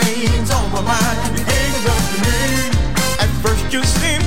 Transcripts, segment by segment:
things on my mind. You ain't enough to me. At first you seem.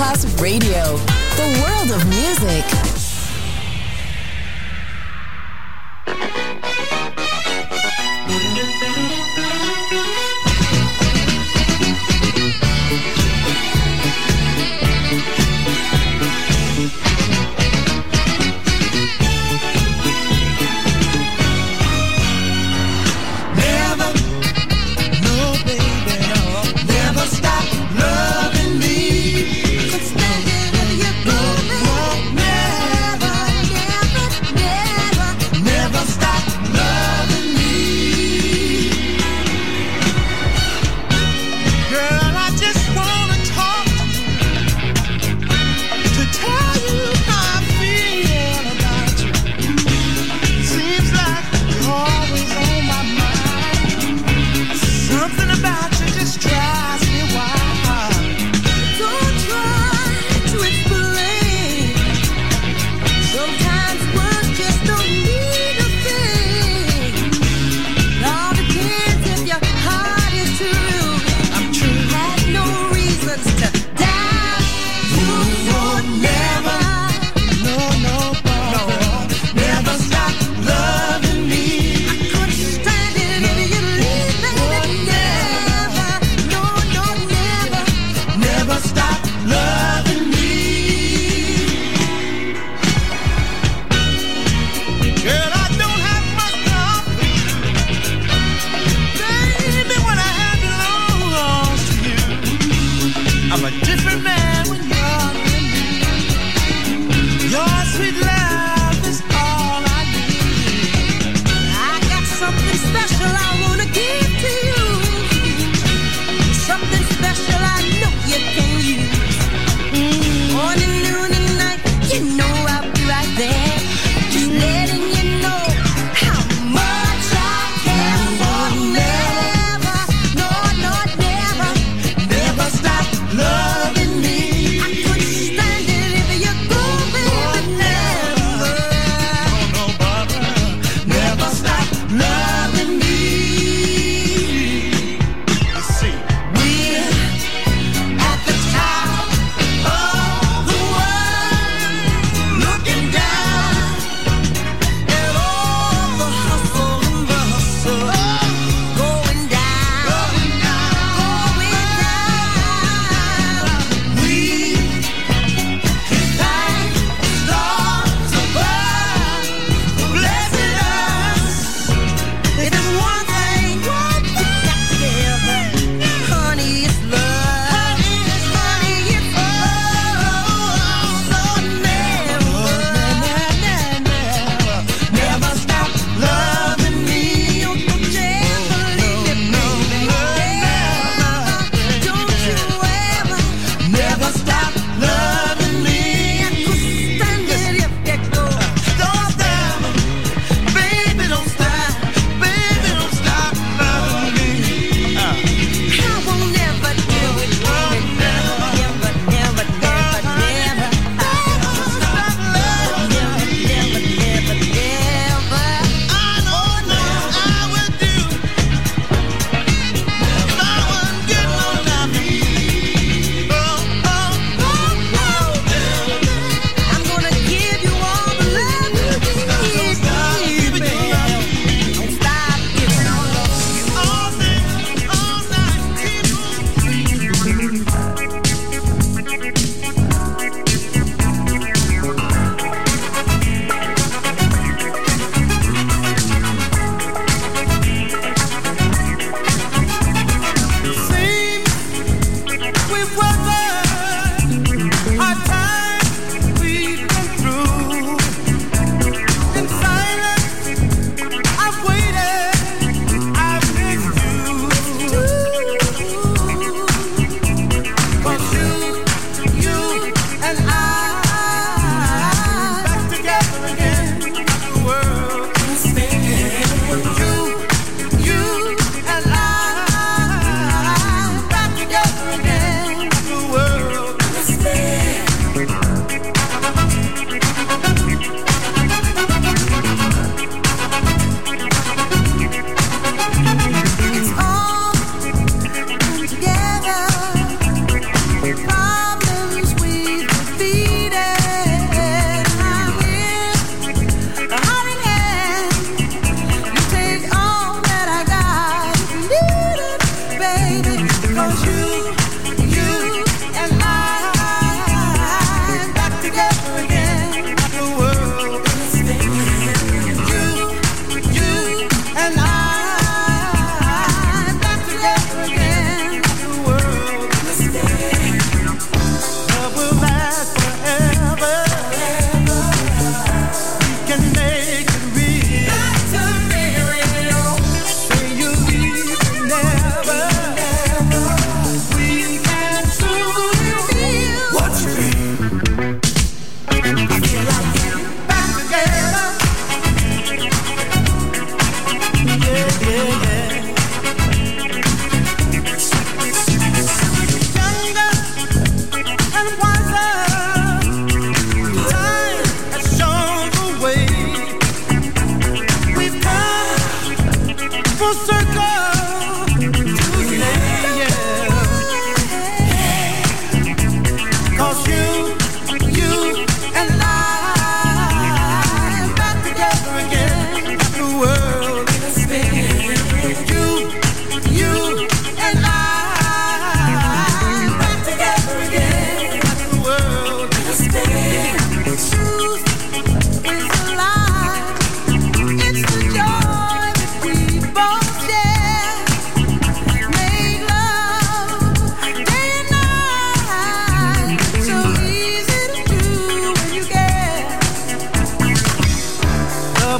Never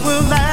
will last.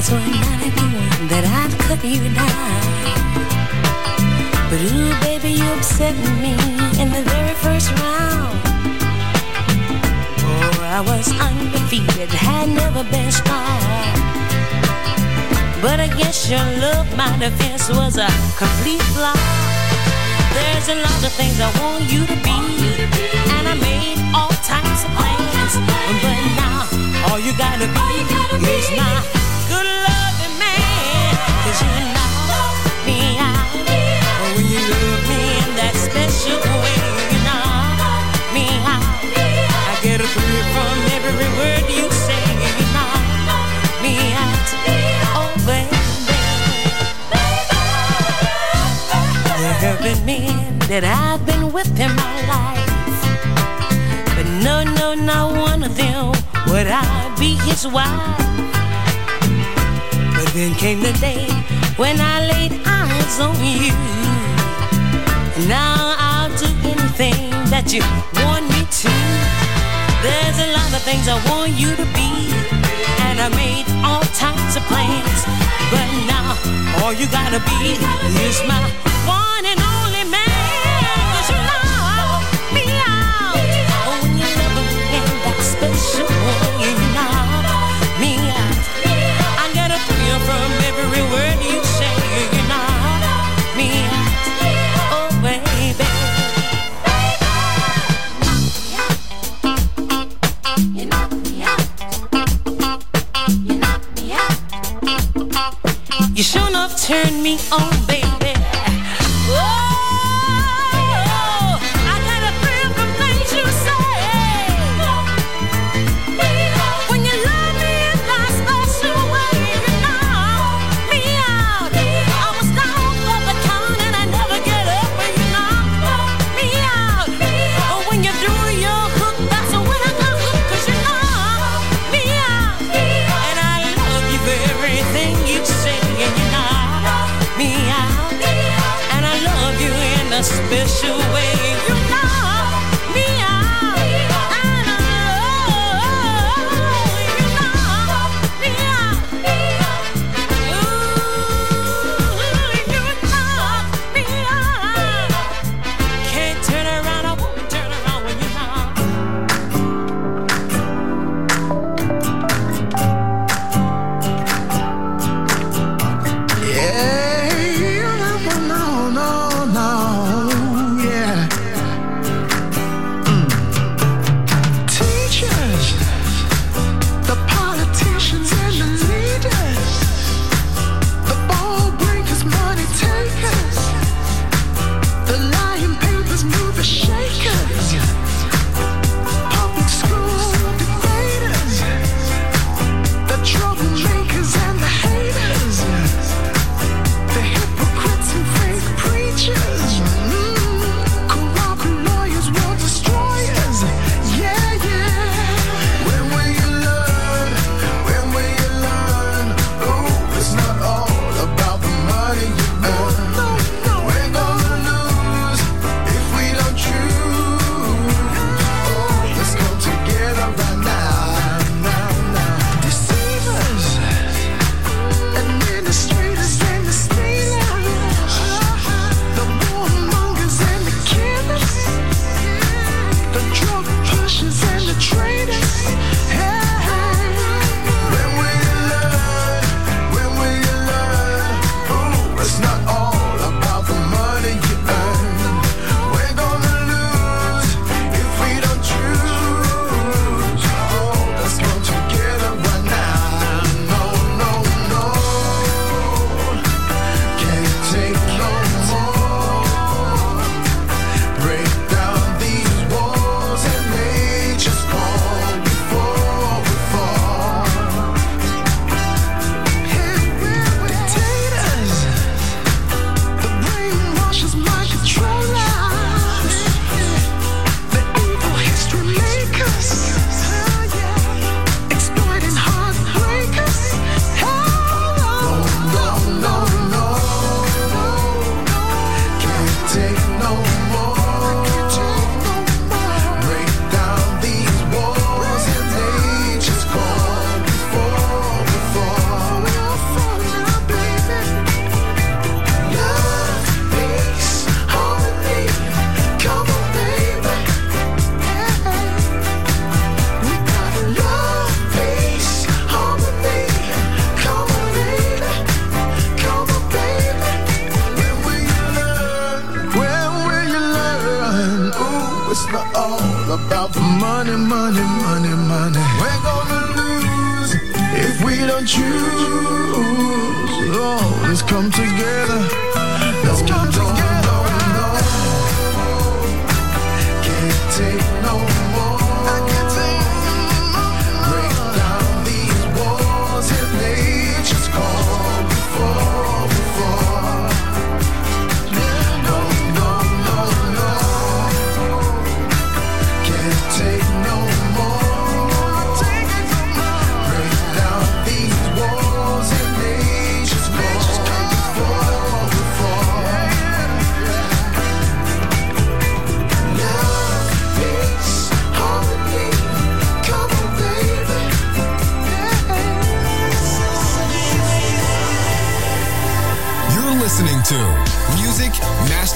was one that I'd cut you down. But ooh, baby, you upset me in the very first round. Oh, I was undefeated, had never been strong. But I guess your love, my defense was a complete flop. There's a lot of things I want you to be, and I made all types of plans. But now all you gotta be, you gotta is be. my that I've been with in my life. But no, no, not one of them would I be his wife. But then came the day when I laid eyes on you. And now I'll do anything that you want me to. There's a lot of things I want you to be. and I made all types of plans. But now all you gotta be is my from every word you say. You knock me out, oh baby. You knock me out. You knock me out. You sure enough turn me on, baby. special about the money, money, money, money. We're gonna lose if we don't choose. Oh, let's come together. Let's come together.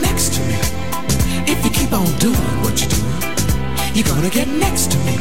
next to me. If you keep on doing what you're doing, you're gonna get next to me.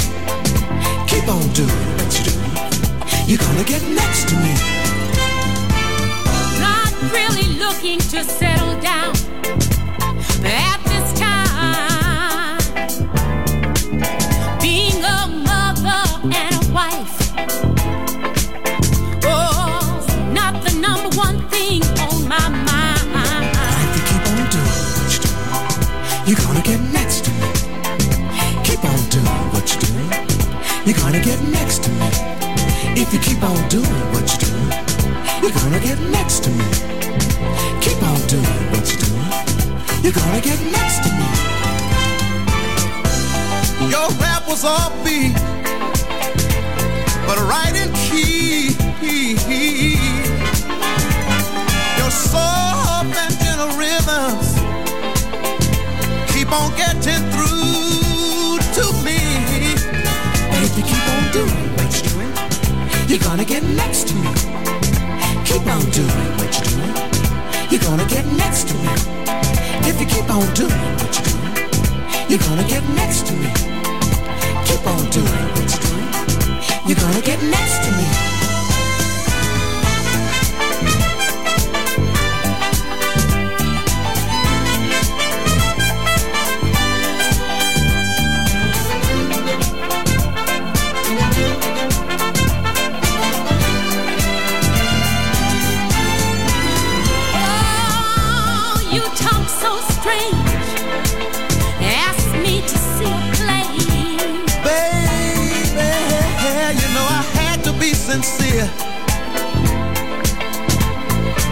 sincere.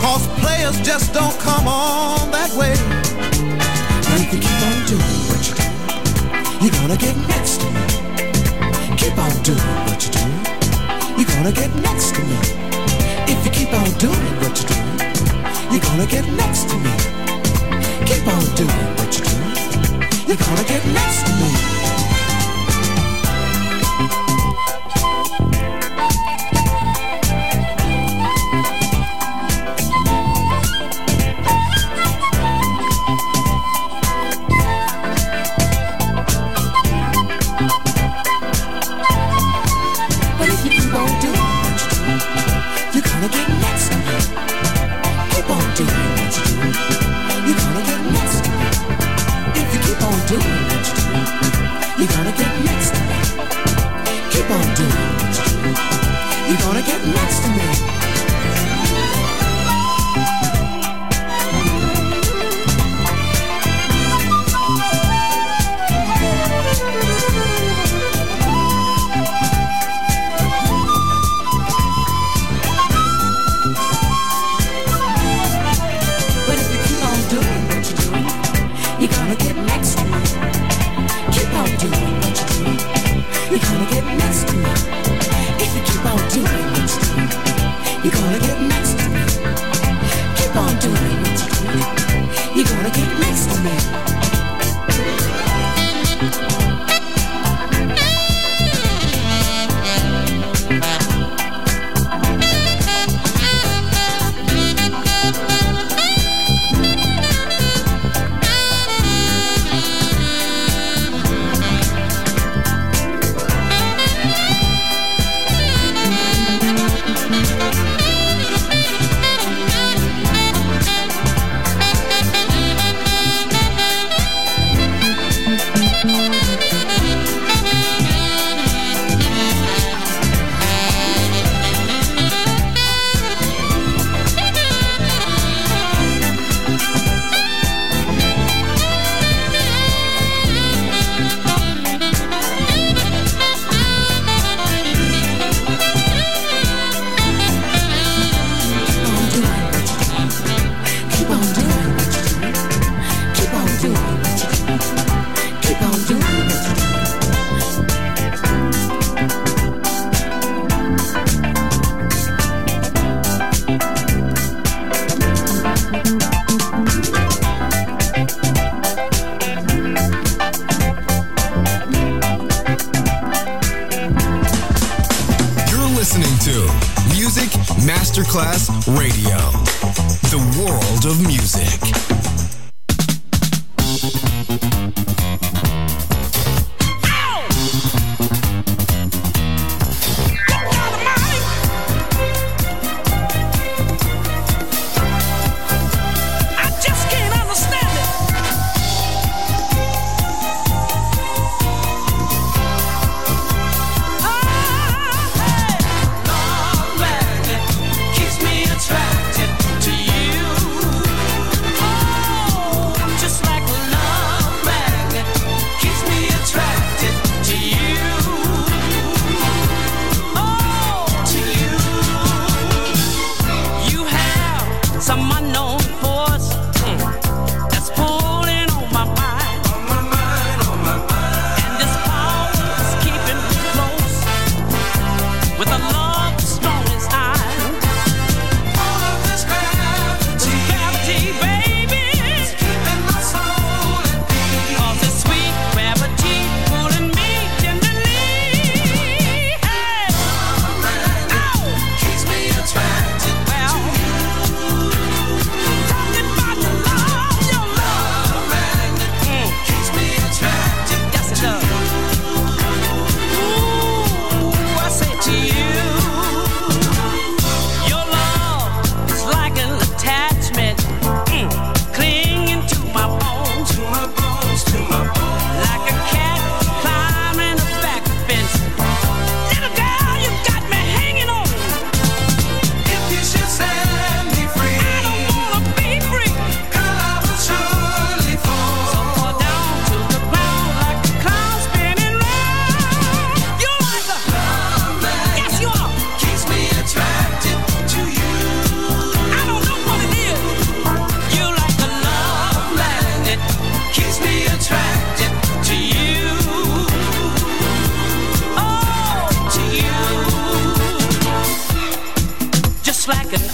Cause players just don't come on that way. And if you keep on doing what you do, you're gonna get next to me. Keep on doing what you do, you're gonna get next to me. If you keep on doing what you do, you're gonna get next to me. Keep on doing what you do, you're gonna get next to me.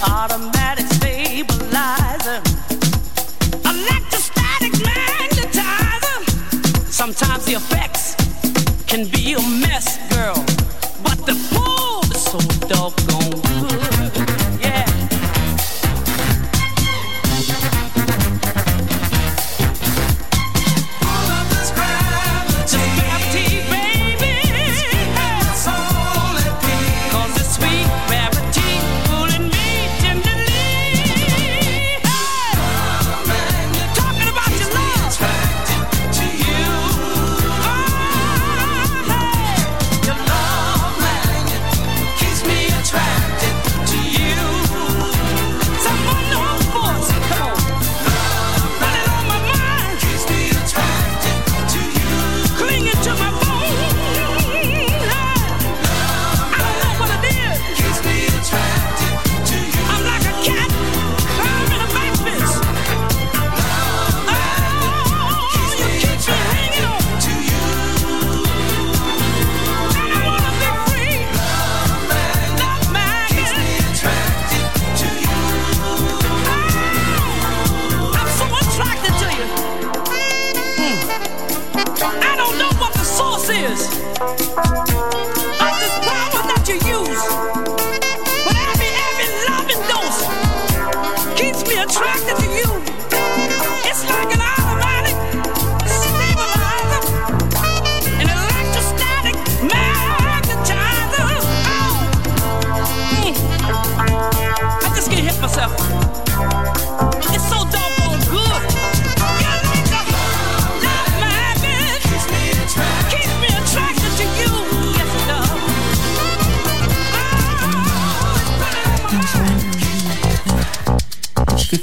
Automatic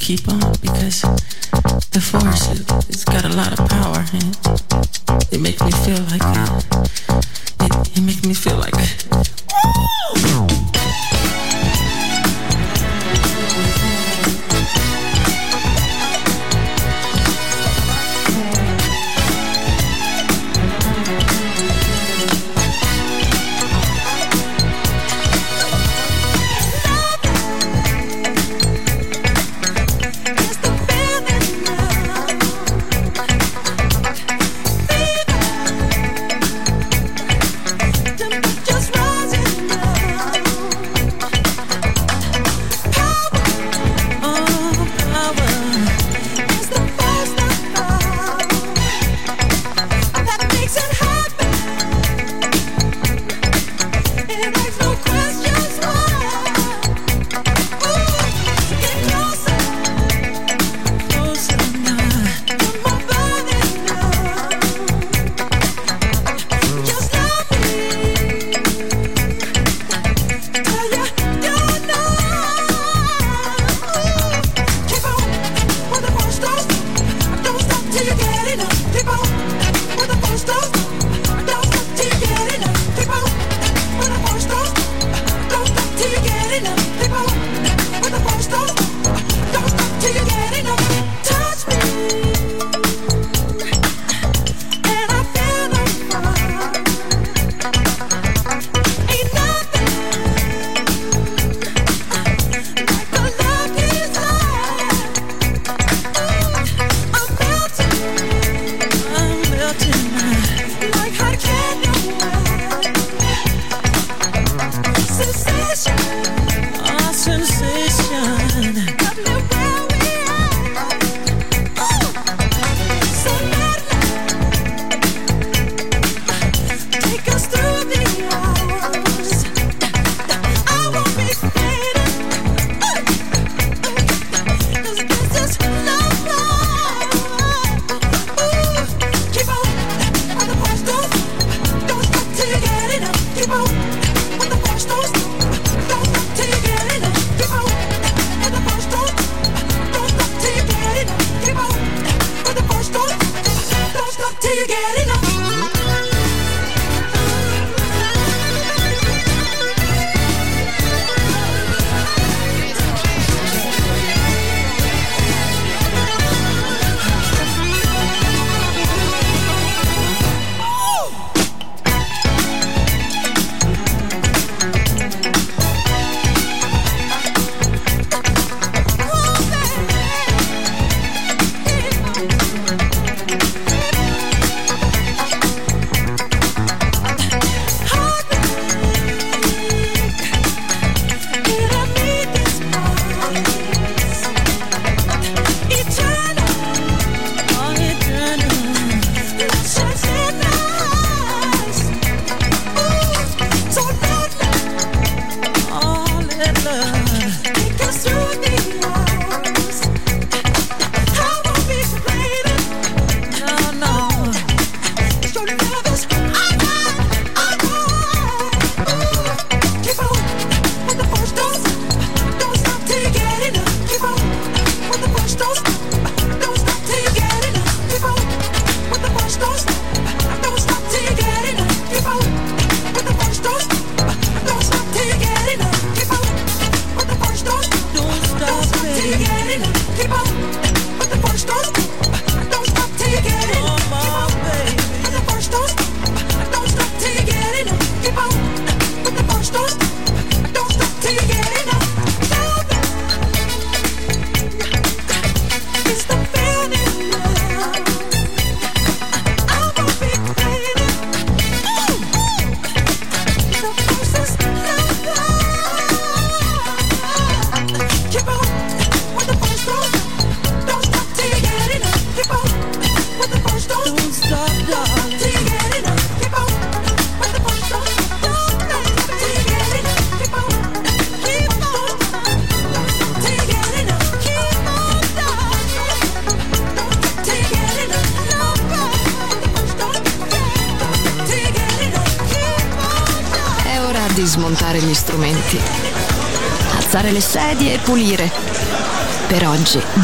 keep on because the force it, has got a lot of power and it makes me feel like it, it, it makes me feel like